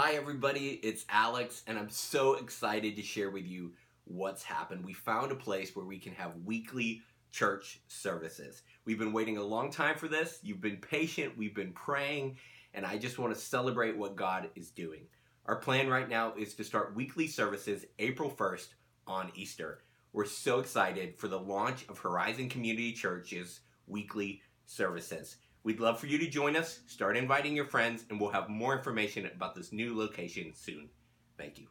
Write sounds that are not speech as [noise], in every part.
Hi, everybody, it's Alex, and I'm so excited to share with you what's happened. We found a place where we can have weekly church services. We've been waiting a long time for this. You've been patient, we've been praying, and I just want to celebrate what God is doing. Our plan right now is to start weekly services April 1st on Easter. We're so excited for the launch of Horizon Community Church's weekly services. We'd love for you to join us, start inviting your friends, and we'll have more information about this new location soon. Thank you.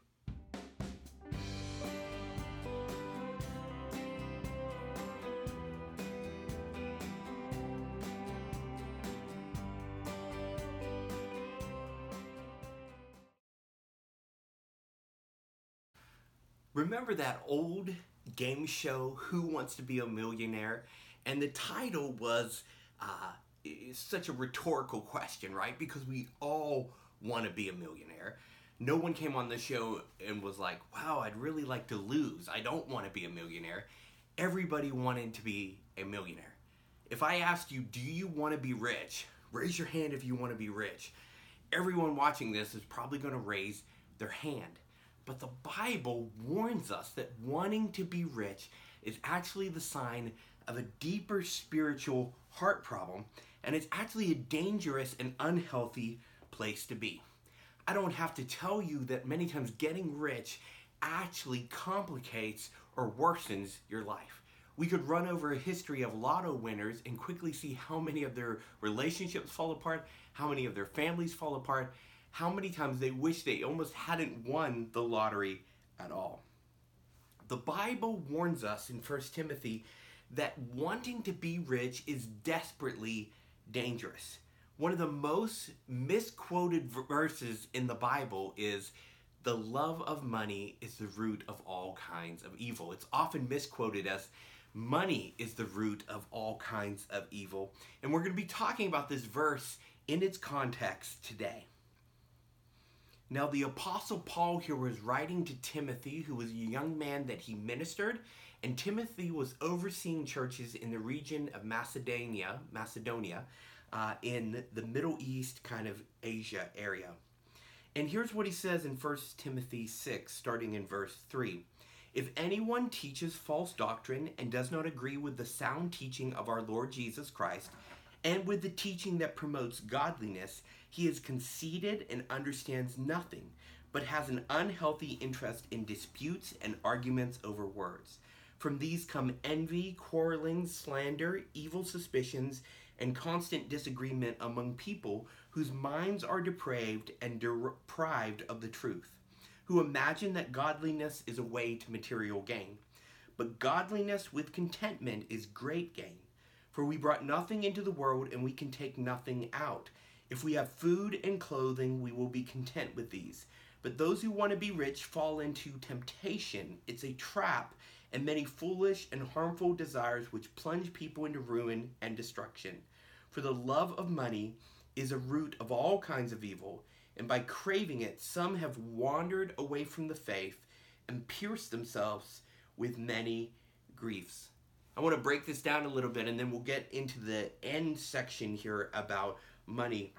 Remember that old game show, Who Wants to Be a Millionaire? And the title was uh, such a rhetorical question, right? Because we all want to be a millionaire. No one came on the show and was like, wow, I'd really like to lose. I don't want to be a millionaire. Everybody wanted to be a millionaire. If I asked you, do you want to be rich? Raise your hand if you want to be rich. Everyone watching this is probably going to raise their hand. But the Bible warns us that wanting to be rich is actually the sign of a deeper spiritual heart problem, and it's actually a dangerous and unhealthy place to be. I don't have to tell you that many times getting rich actually complicates or worsens your life. We could run over a history of lotto winners and quickly see how many of their relationships fall apart, how many of their families fall apart, how many times they wish they almost hadn't won the lottery at all. The Bible warns us in 1 Timothy that wanting to be rich is desperately dangerous. One of the most misquoted verses in the Bible is the love of money is the root of all kinds of evil. It's often misquoted as money is the root of all kinds of evil. And we're going to be talking about this verse in its context today. Now, the Apostle Paul here was writing to Timothy, who was a young man that he ministered, and Timothy was overseeing churches in the region of Macedonia, Macedonia, uh, in the Middle East, kind of Asia area. And here's what he says in 1 Timothy 6, starting in verse 3. If anyone teaches false doctrine and does not agree with the sound teaching of our Lord Jesus Christ, and with the teaching that promotes godliness, he is conceited and understands nothing, but has an unhealthy interest in disputes and arguments over words. From these come envy, quarreling, slander, evil suspicions, and constant disagreement among people whose minds are depraved and deprived of the truth, who imagine that godliness is a way to material gain. But godliness with contentment is great gain. For we brought nothing into the world, and we can take nothing out. If we have food and clothing, we will be content with these. But those who want to be rich fall into temptation. It's a trap and many foolish and harmful desires which plunge people into ruin and destruction. For the love of money is a root of all kinds of evil, and by craving it, some have wandered away from the faith and pierced themselves with many griefs. I want to break this down a little bit and then we'll get into the end section here about money.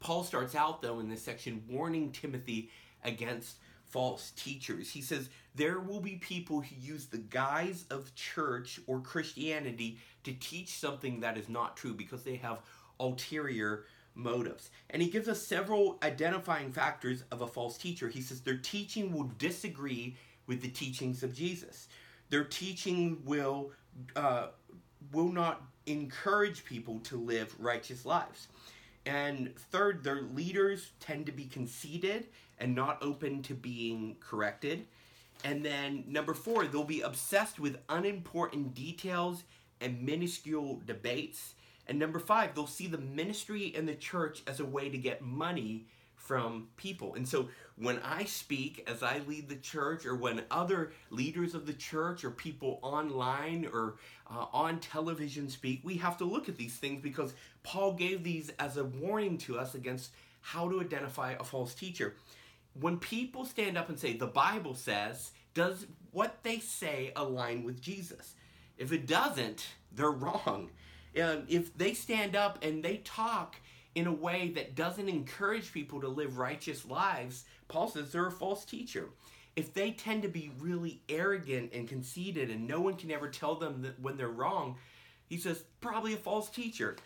Paul starts out, though, in this section warning Timothy against false teachers. He says there will be people who use the guise of church or Christianity to teach something that is not true because they have ulterior motives. And he gives us several identifying factors of a false teacher. He says their teaching will disagree with the teachings of Jesus. Their teaching will uh, will not encourage people to live righteous lives. And third, their leaders tend to be conceited and not open to being corrected. And then number four, they'll be obsessed with unimportant details and minuscule debates. And number five, they'll see the ministry and the church as a way to get money from people. And so when I speak as I lead the church, or when other leaders of the church, or people online or uh, on television speak, we have to look at these things because Paul gave these as a warning to us against how to identify a false teacher. When people stand up and say, the Bible says, does what they say align with Jesus? If it doesn't, they're wrong. Um, if they stand up and they talk in a way that doesn't encourage people to live righteous lives, Paul says they're a false teacher. If they tend to be really arrogant and conceited and no one can ever tell them that when they're wrong, he says probably a false teacher.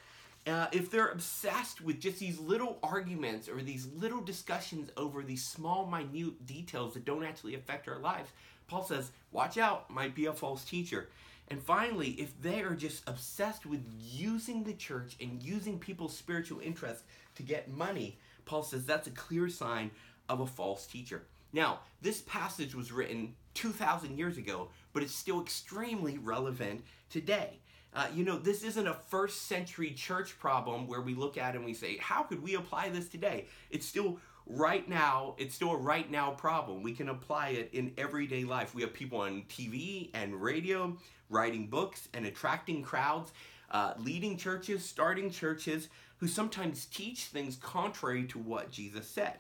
Uh, if they're obsessed with just these little arguments or these little discussions over these small, minute details that don't actually affect our lives, Paul says, watch out, might be a false teacher. And finally, if they are just obsessed with using the church and using people's spiritual interest to get money, Paul says that's a clear sign of a false teacher. Now, this passage was written 2,000 years ago, but it's still extremely relevant today. Uh, you know, this isn't a first century church problem where we look at it and we say, how could we apply this today? It's still right now, it's still a right now problem. We can apply it in everyday life. We have people on TV and radio writing books and attracting crowds, uh, leading churches, starting churches who sometimes teach things contrary to what Jesus said.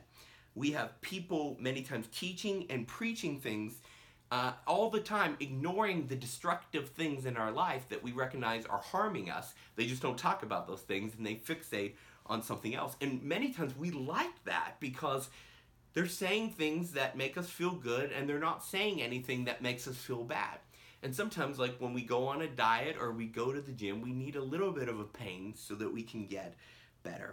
We have people many times teaching and preaching things uh, all the time, ignoring the destructive things in our life that we recognize are harming us. They just don't talk about those things and they fixate on something else. And many times we like that because they're saying things that make us feel good and they're not saying anything that makes us feel bad. And sometimes, like when we go on a diet or we go to the gym, we need a little bit of a pain so that we can get better.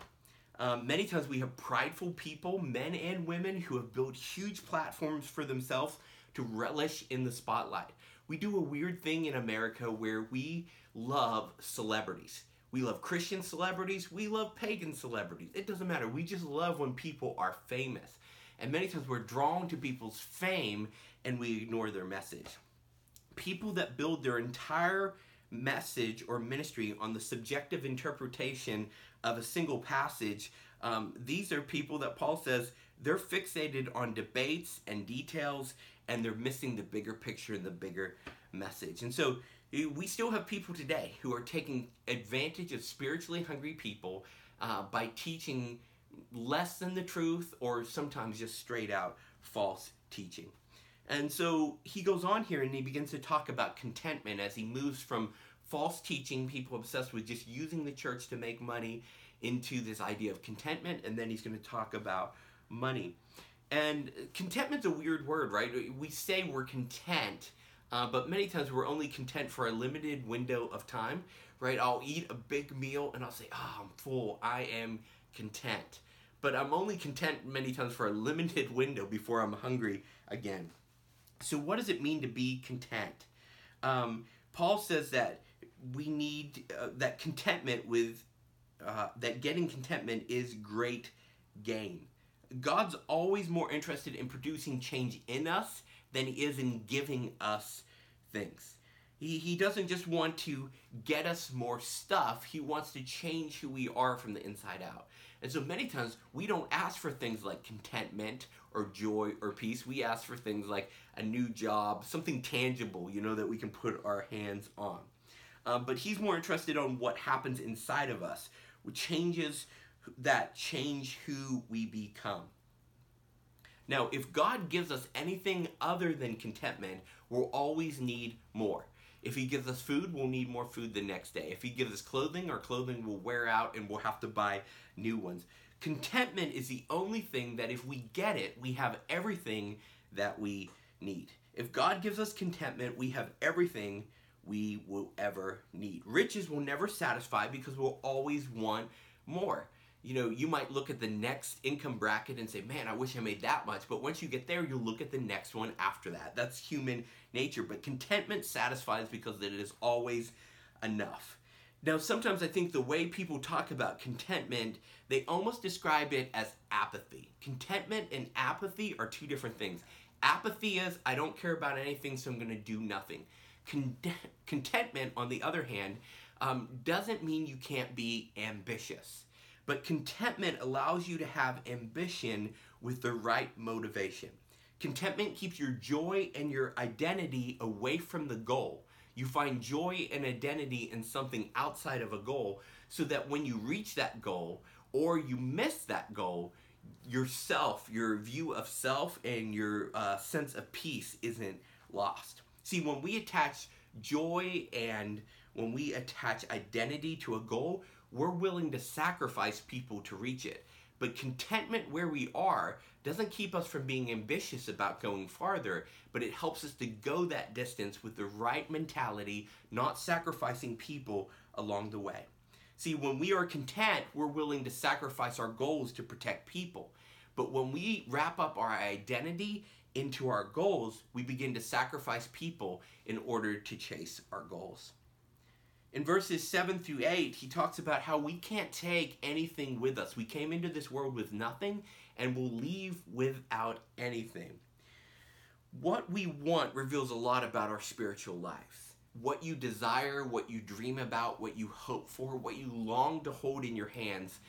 Um, many times we have prideful people, men and women, who have built huge platforms for themselves to relish in the spotlight. We do a weird thing in America where we love celebrities. We love Christian celebrities, we love pagan celebrities. It doesn't matter. We just love when people are famous. And many times we're drawn to people's fame and we ignore their message. People that build their entire message or ministry on the subjective interpretation of a single passage, um, these are people that Paul says they're fixated on debates and details and they're missing the bigger picture and the bigger message. And so we still have people today who are taking advantage of spiritually hungry people uh, by teaching less than the truth or sometimes just straight out false teaching. And so he goes on here and he begins to talk about contentment as he moves from false teaching, people obsessed with just using the church to make money, into this idea of contentment. And then he's going to talk about money. And contentment's a weird word, right? We say we're content, uh, but many times we're only content for a limited window of time, right? I'll eat a big meal and I'll say, oh, I'm full. I am content. But I'm only content many times for a limited [laughs] window before I'm hungry again. So, what does it mean to be content? Um, Paul says that we need uh, that contentment with uh, that getting contentment is great gain. God's always more interested in producing change in us than he is in giving us things. He, he doesn't just want to get us more stuff, he wants to change who we are from the inside out. And so many times we don't ask for things like contentment or joy or peace. We ask for things like a new job, something tangible, you know, that we can put our hands on. Um, but he's more interested on what happens inside of us, which changes that change who we become. Now, if God gives us anything other than contentment, we'll always need more. If He gives us food, we'll need more food the next day. If He gives us clothing, our clothing will wear out and we'll have to buy new ones. Contentment is the only thing that if we get it, we have everything that we need. If God gives us contentment, we have everything we will ever need. Riches will never satisfy because we'll always want more you know, you might look at the next income bracket and say, man, I wish I made that much. But once you get there, you'll look at the next one after that. That's human nature. But contentment satisfies because it is always enough. Now, sometimes I think the way people talk about contentment, they almost describe it as apathy. Contentment and apathy are two different things. Apathy is, I don't care about anything, so I'm going to do nothing. Con- contentment, on the other hand, um, doesn't mean you can't be ambitious. But contentment allows you to have ambition with the right motivation. Contentment keeps your joy and your identity away from the goal. You find joy and identity in something outside of a goal so that when you reach that goal or you miss that goal, yourself, your view of self, and your uh, sense of peace isn't lost. See, when we attach joy and when we attach identity to a goal, we're willing to sacrifice people to reach it. But contentment where we are doesn't keep us from being ambitious about going farther, but it helps us to go that distance with the right mentality, not sacrificing people along the way. See, when we are content, we're willing to sacrifice our goals to protect people. But when we wrap up our identity into our goals, we begin to sacrifice people in order to chase our goals. In verses 7 through 8, he talks about how we can't take anything with us. We came into this world with nothing and we'll leave without anything. What we want reveals a lot about our spiritual life. What you desire, what you dream about, what you hope for, what you long to hold in your hands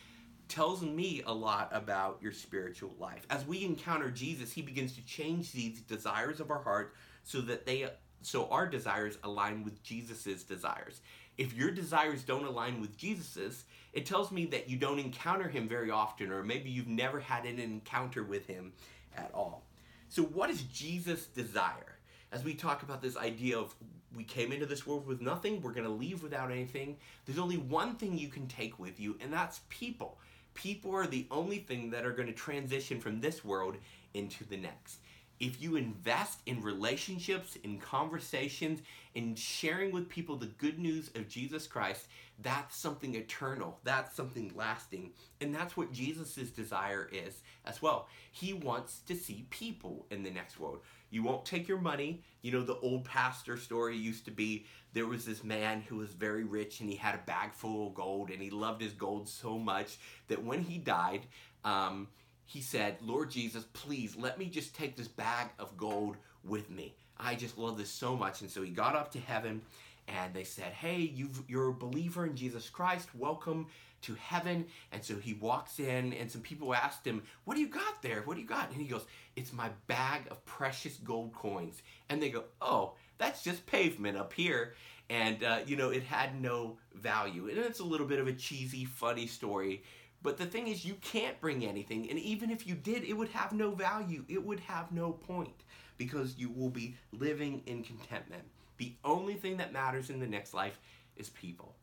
tells me a lot about your spiritual life. As we encounter Jesus, he begins to change these desires of our heart so that they so our desires align with Jesus's desires. If your desires don't align with Jesus's, it tells me that you don't encounter him very often or maybe you've never had an encounter with him at all. So what is Jesus' desire? As we talk about this idea of we came into this world with nothing, we're going to leave without anything. There's only one thing you can take with you, and that's people people are the only thing that are going to transition from this world into the next. If you invest in relationships, in conversations, in sharing with people the good news of Jesus Christ, that's something eternal. That's something lasting. And that's what Jesus' desire is as well. He wants to see people in the next world. You won't take your money. You know, the old pastor story used to be there was this man who was very rich and he had a bag full of gold and he loved his gold so much that when he died, um, he said, Lord Jesus, please let me just take this bag of gold with me. I just love this so much. And so he got up to heaven and they said, Hey, you are a believer in Jesus Christ. Welcome to heaven. And so he walks in, and some people asked him, What do you got there? What do you got? And he goes, It's my bag of precious gold coins. And they go, Oh, that's just pavement up here. And, uh, you know, it had no value. And it's a little bit of a cheesy, funny story. But the thing is, you can't bring anything. And even if you did, it would have no value. It would have no point because you will be living in contentment. The only thing that matters in the next life is people.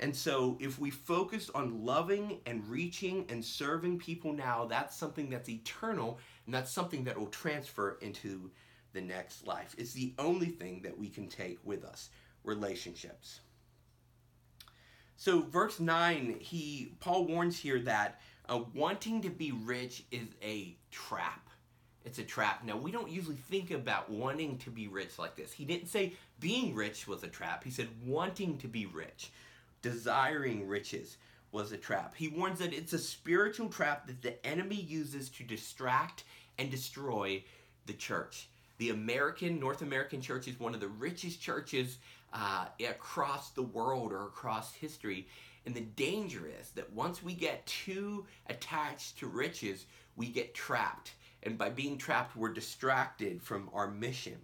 And so, if we focus on loving and reaching and serving people now, that's something that's eternal and that's something that will transfer into the next life. It's the only thing that we can take with us relationships. So verse 9, he Paul warns here that uh, wanting to be rich is a trap. It's a trap. Now, we don't usually think about wanting to be rich like this. He didn't say being rich was a trap. He said wanting to be rich, desiring riches was a trap. He warns that it's a spiritual trap that the enemy uses to distract and destroy the church. The American, North American church is one of the richest churches uh, across the world or across history. And the danger is that once we get too attached to riches, we get trapped. And by being trapped, we're distracted from our mission.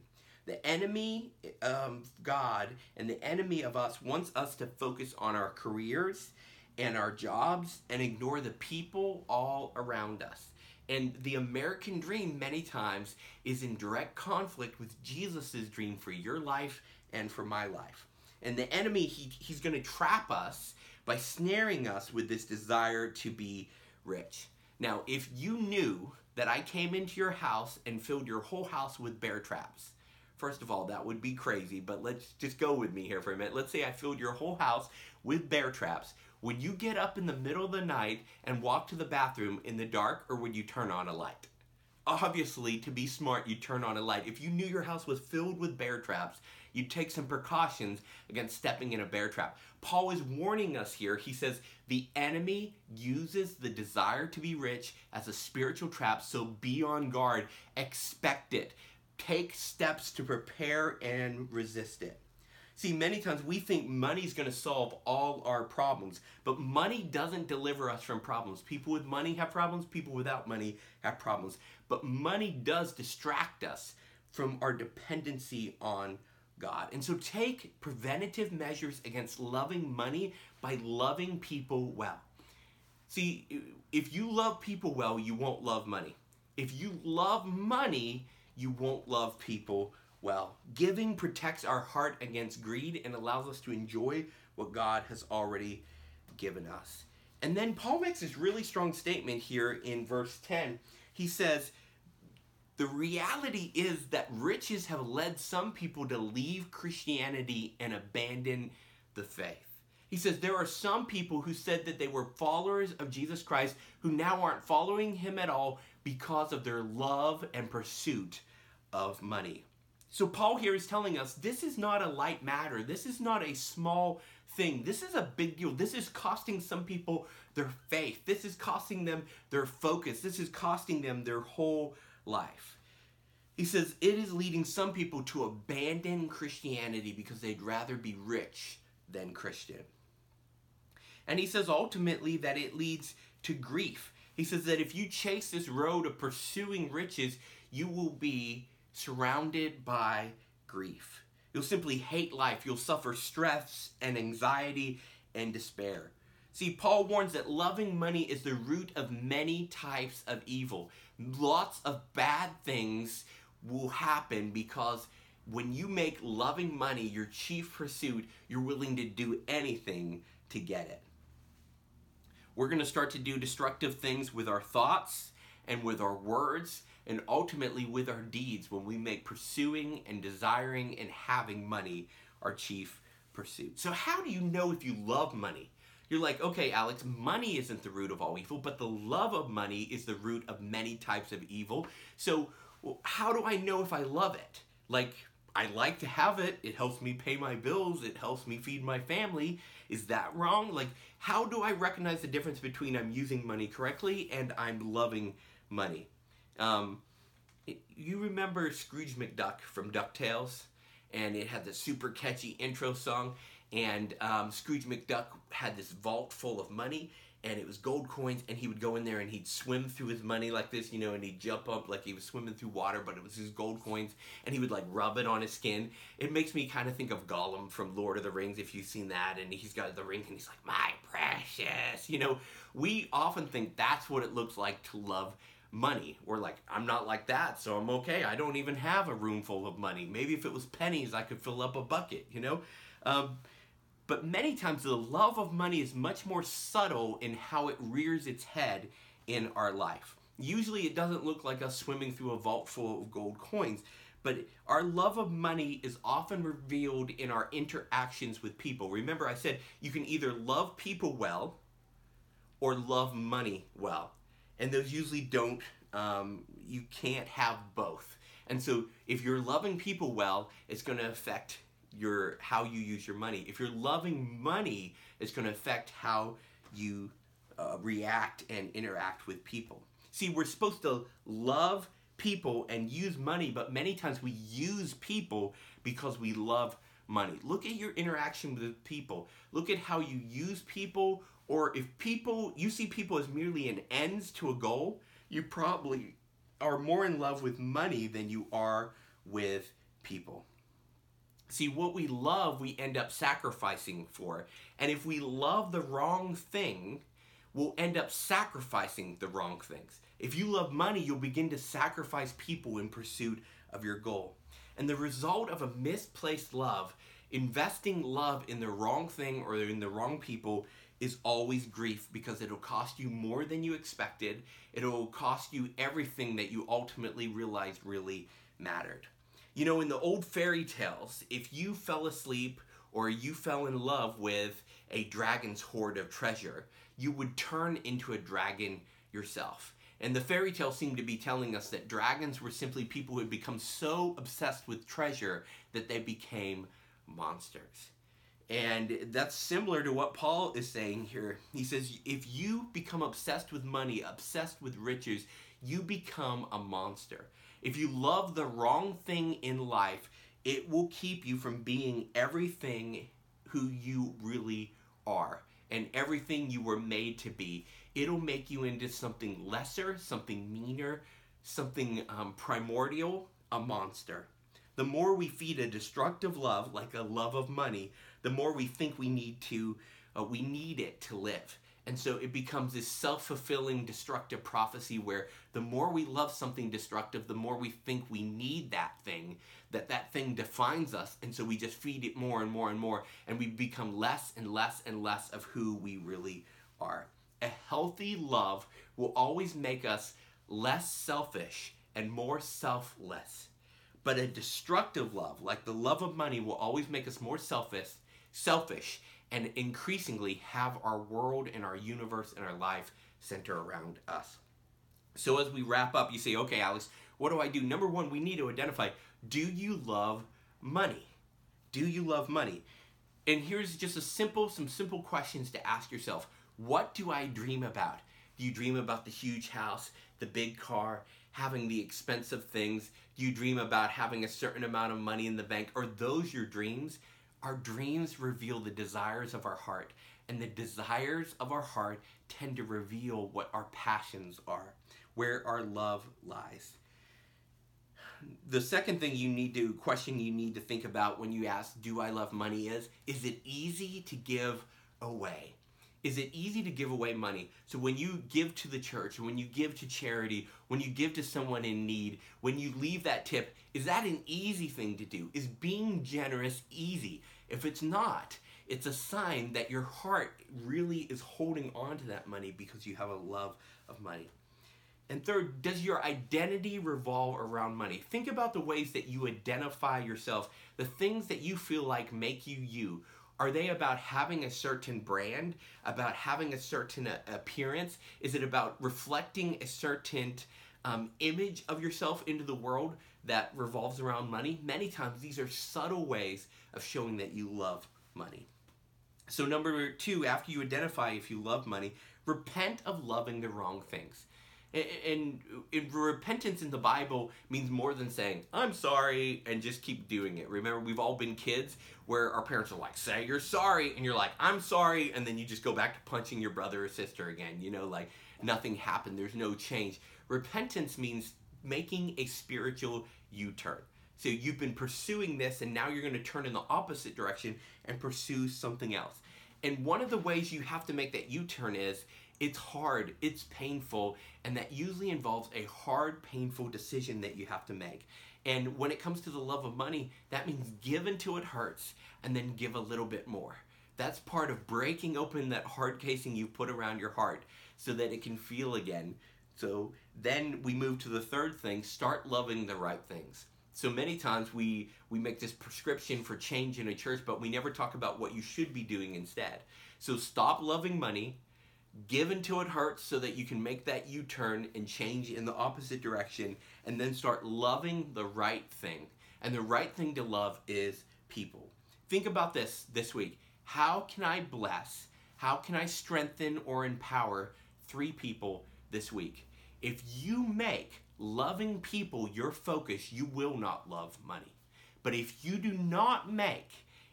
The enemy of God and the enemy of us wants us to focus on our careers and our jobs and ignore the people all around us. And the American dream, many times, is in direct conflict with Jesus' dream for your life and for my life. And the enemy, he, he's going to trap us by snaring us with this desire to be rich. Now, if you knew that I came into your house and filled your whole house with bear traps, first of all, that would be crazy, but let's just go with me here for a minute. Let's say I filled your whole house with bear traps. Would you get up in the middle of the night and walk to the bathroom in the dark, or would you turn on a light? Obviously, to be smart, you turn on a light. If you knew your house was filled with bear traps, you'd take some precautions against stepping in a bear trap. Paul is warning us here. He says the enemy uses the desire to be rich as a spiritual trap, so be on guard. Expect it. Take steps to prepare and resist it. See, many times we think money's going to solve all our problems, but money doesn't deliver us from problems. People with money have problems, people without money have problems. But money does distract us from our dependency on God. And so take preventative measures against loving money by loving people well. See, if you love people well, you won't love money. If you love money, you won't love people well. Giving protects our heart against greed and allows us to enjoy what God has already given us. And then Paul makes this really strong statement here in verse 10. He says, The reality is that riches have led some people to leave Christianity and abandon the faith. He says there are some people who said that they were followers of Jesus Christ who now aren't following him at all because of their love and pursuit of money. So, Paul here is telling us this is not a light matter. This is not a small thing. This is a big deal. This is costing some people their faith. This is costing them their focus. This is costing them their whole life. He says it is leading some people to abandon Christianity because they'd rather be rich than Christian. And he says ultimately that it leads to grief. He says that if you chase this road of pursuing riches, you will be surrounded by grief. You'll simply hate life. You'll suffer stress and anxiety and despair. See, Paul warns that loving money is the root of many types of evil. Lots of bad things will happen because when you make loving money your chief pursuit, you're willing to do anything to get it. We're going to start to do destructive things with our thoughts and with our words and ultimately with our deeds when we make pursuing and desiring and having money our chief pursuit. So, how do you know if you love money? You're like, okay, Alex, money isn't the root of all evil, but the love of money is the root of many types of evil. So, how do I know if I love it? Like, I like to have it. It helps me pay my bills. It helps me feed my family. Is that wrong? Like, how do I recognize the difference between I'm using money correctly and I'm loving money? Um, you remember Scrooge McDuck from DuckTales? And it had the super catchy intro song. And um, Scrooge McDuck had this vault full of money, and it was gold coins. And he would go in there and he'd swim through his money like this you know and he'd jump up like he was swimming through water but it was his gold coins. And he would like rub it on his skin. It makes me kind of think of gollum from lord of the rings if you've seen that. And he's got the ring and he's like my precious you know? We often think that's what it looks like to love money we're like i'm not like that so i'm okay i don't even have a room full of money maybe if it was pennies i could fill up a bucket you know um, but many times the love of money is much more subtle in how it rears its head in our life. Usually it doesn't look like us swimming through a vault full of gold coins, but our love of money is often revealed in our interactions with people. Remember, I said you can either love people well or love money well. And those usually don't, um, you can't have both. And so if you're loving people well, it's going to affect your how you use your money. If you're loving money, it's going to affect how you uh, react and interact with people. See, we're supposed to love people and use money, but many times we use people because we love money. Look at your interaction with people. Look at how you use people, or if people you see people as merely an ends to a goal, you probably are more in love with money than you are with people. See, what we love, we end up sacrificing for. And if we love the wrong thing, we'll end up sacrificing the wrong things. If you love money, you'll begin to sacrifice people in pursuit of your goal. And the result of a misplaced love, investing love in the wrong thing or in the wrong people, is always grief because it'll cost you more than you expected. It'll cost you everything that you ultimately realized really mattered. You know, in the old fairy tales, if you fell asleep or you fell in love with a dragon's hoard of treasure, you would turn into a dragon yourself. And the fairy tale seemed to be telling us that dragons were simply people who had become so obsessed with treasure that they became monsters. And that's similar to what Paul is saying here. He says, if you become obsessed with money, obsessed with riches, you become a monster. If you love the wrong thing in life, it will keep you from being everything who you really are and everything you were made to be. It'll make you into something lesser, something meaner, something um, primordial, a monster. The more we feed a destructive love, like a love of money, the more we think we need to, uh, we need it to live. And so it becomes this self fulfilling destructive prophecy where the more we love something destructive, the more we think we need that thing, that that thing defines us. And so we just feed it more and more and more, and we become less and less and less of who we really are. A healthy love will always make us less selfish and more selfless. But a destructive love, like the love of money, will always make us more selfish, selfish, and increasingly have our world and our universe and our life center around us. So as we wrap up, you say, okay, Alex, what do I do? Number one, we need to identify do you love money? Do you love money? And here's just a simple, some simple questions to ask yourself. What do I dream about? Do you dream about the huge house, the big car, having the expensive things? Do you dream about having a certain amount of money in the bank? Are those your dreams? Our dreams reveal the desires of our heart, and the desires of our heart tend to reveal what our passions are, where our love lies. The second thing you need to question you need to think about when you ask, Do I love money? is Is it easy to give away? is it easy to give away money? So when you give to the church, when you give to charity, when you give to someone in need, when you leave that tip, is that an easy thing to do? Is being generous easy? If it's not, it's a sign that your heart really is holding on to that money because you have a love of money. And third, does your identity revolve around money? Think about the ways that you identify yourself, the things that you feel like make you you. Are they about having a certain brand, about having a certain uh, appearance? Is it about reflecting a certain um, image of yourself into the world that revolves around money? Many times, these are subtle ways of showing that you love money. So, number two, after you identify if you love money, repent of loving the wrong things. And, uh, and, repentance in the Bible means more than saying, I'm sorry, and just keep doing it. Remember, we've all been kids where our parents are like, say you're sorry, and you're like, I'm sorry, and then you just go back to punching your brother or sister again. You know, like nothing happened, there's no change. Repentance means making a spiritual U turn. So you've been pursuing this, and now you're going to turn in the opposite direction and pursue something else. And one of the ways you have to make that U turn is it's hard, it's painful, and that usually involves a hard, painful decision that you have to make. And when it comes to the love of money, that means give until it hurts and then give a little bit more. That's part of breaking open that hard casing you put around your heart so that it can feel again. So then we move to the third thing start loving the right things. So many times we, we make this prescription for change in a church, but we never talk about what you should be doing instead. So stop loving money, give until it hurts so that you can make that U turn and change in the opposite direction, and then start loving the right thing. And the right thing to love is people. Think about this this week. How can I bless, how can I strengthen or empower three people this week? If you make loving people your focus, you will not love money. But if you do not make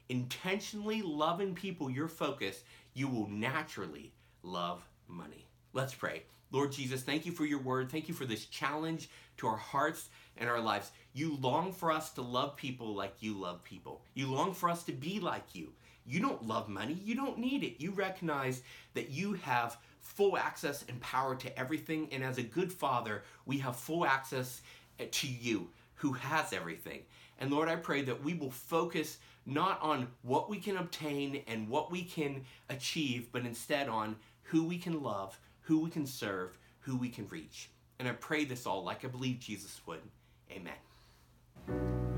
intentionally loving people your focus, you will naturally love money. Let's pray. Lord Jesus, thank you for your word. Thank you for this challenge to our hearts and our lives. You long for us to love people like you love people. You long for us to be like you. You don't love money, you don't need it. You recognize that you have full access and power to everything. And as a good father, we have full access eh, to you who has everything. And Lord, I pray that we will focus not on what we can obtain and what we can achieve, but instead on who we can love, who we can serve, who we can reach. And I pray this all like I believe Jesus would. Amen.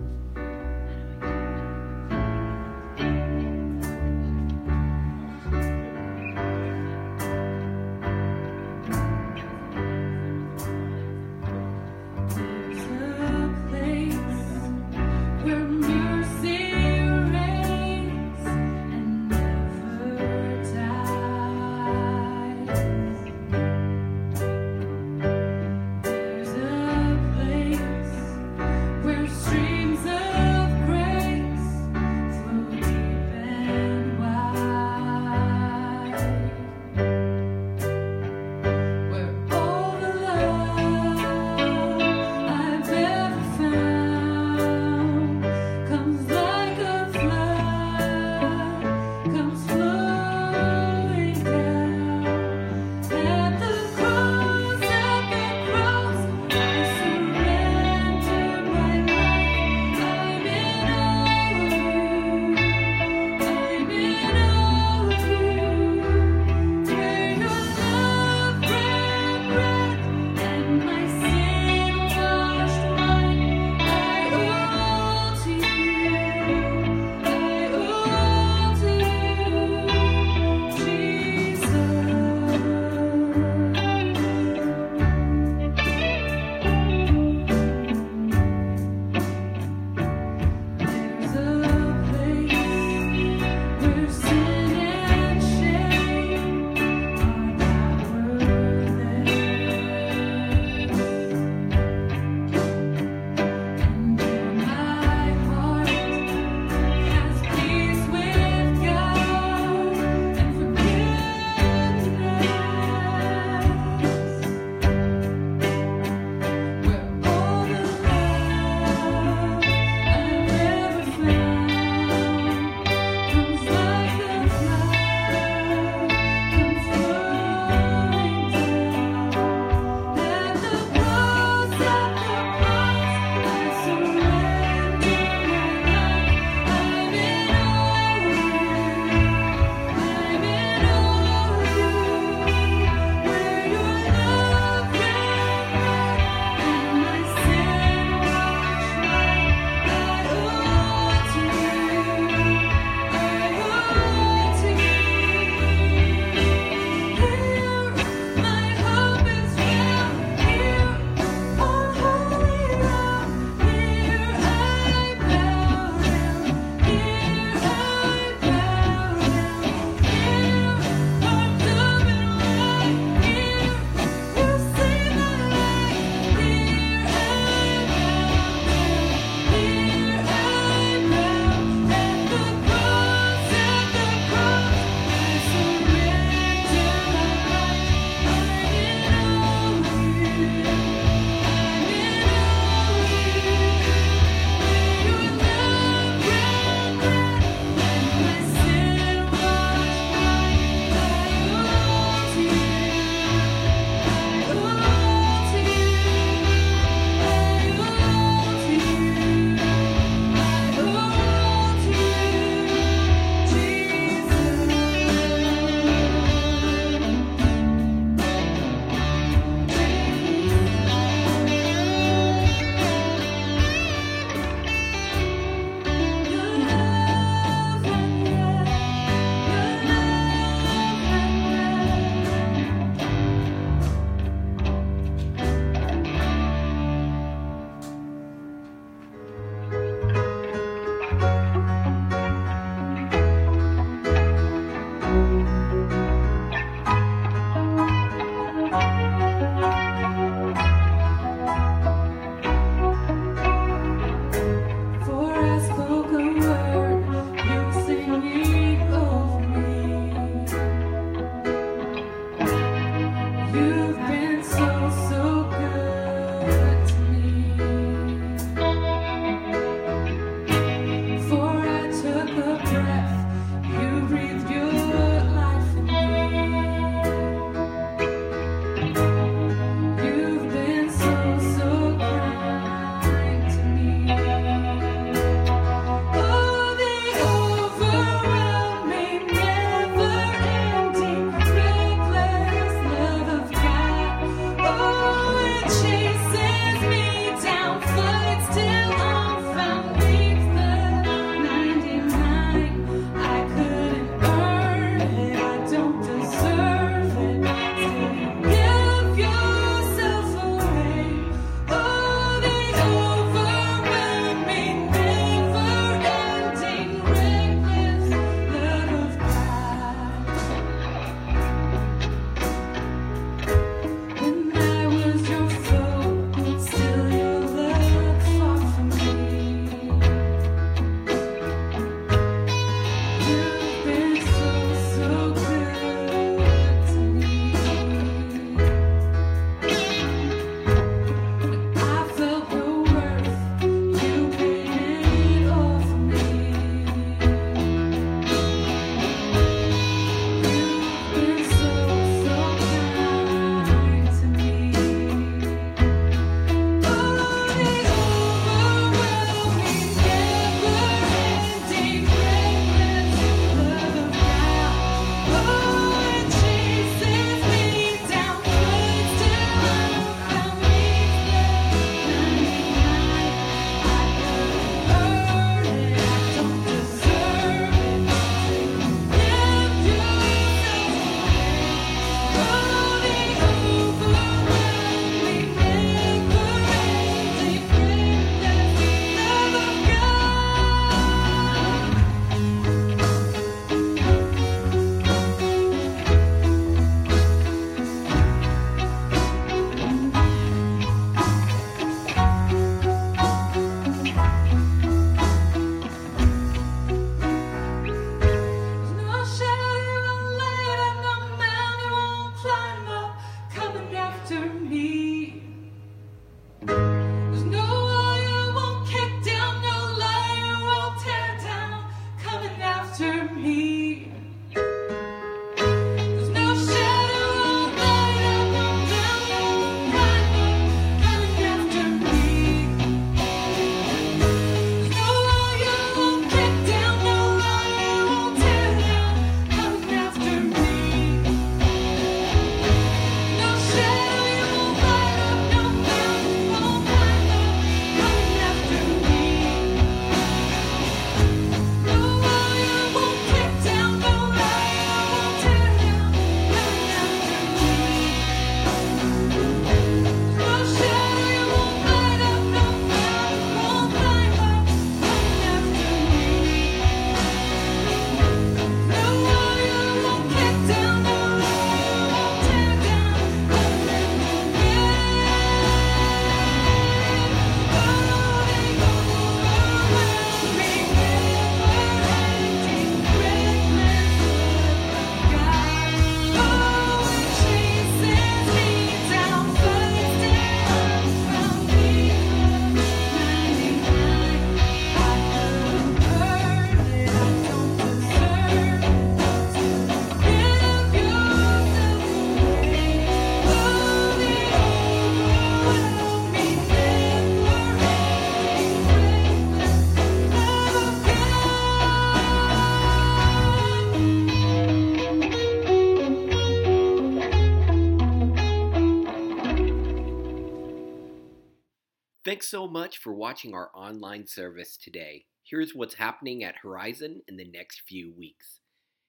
Thanks so much for watching our online service today. Here's what's happening at Horizon in the next few weeks.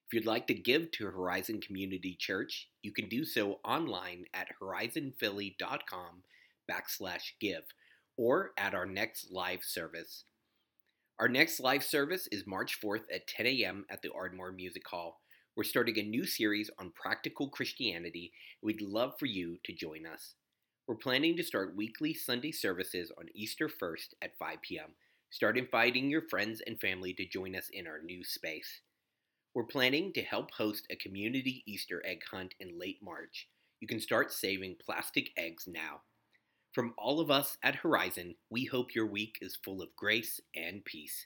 If you'd like to give to Horizon Community Church, you can do so online at horizonphilly.com backslash give or at our next live service. Our next live service is March 4th at 10 a.m. at the Ardmore Music Hall. We're starting a new series on practical Christianity. We'd love for you to join us. We're planning to start weekly Sunday services on Easter 1st at 5 p.m. Start inviting your friends and family to join us in our new space. We're planning to help host a community Easter egg hunt in late March. You can start saving plastic eggs now. From all of us at Horizon, we hope your week is full of grace and peace.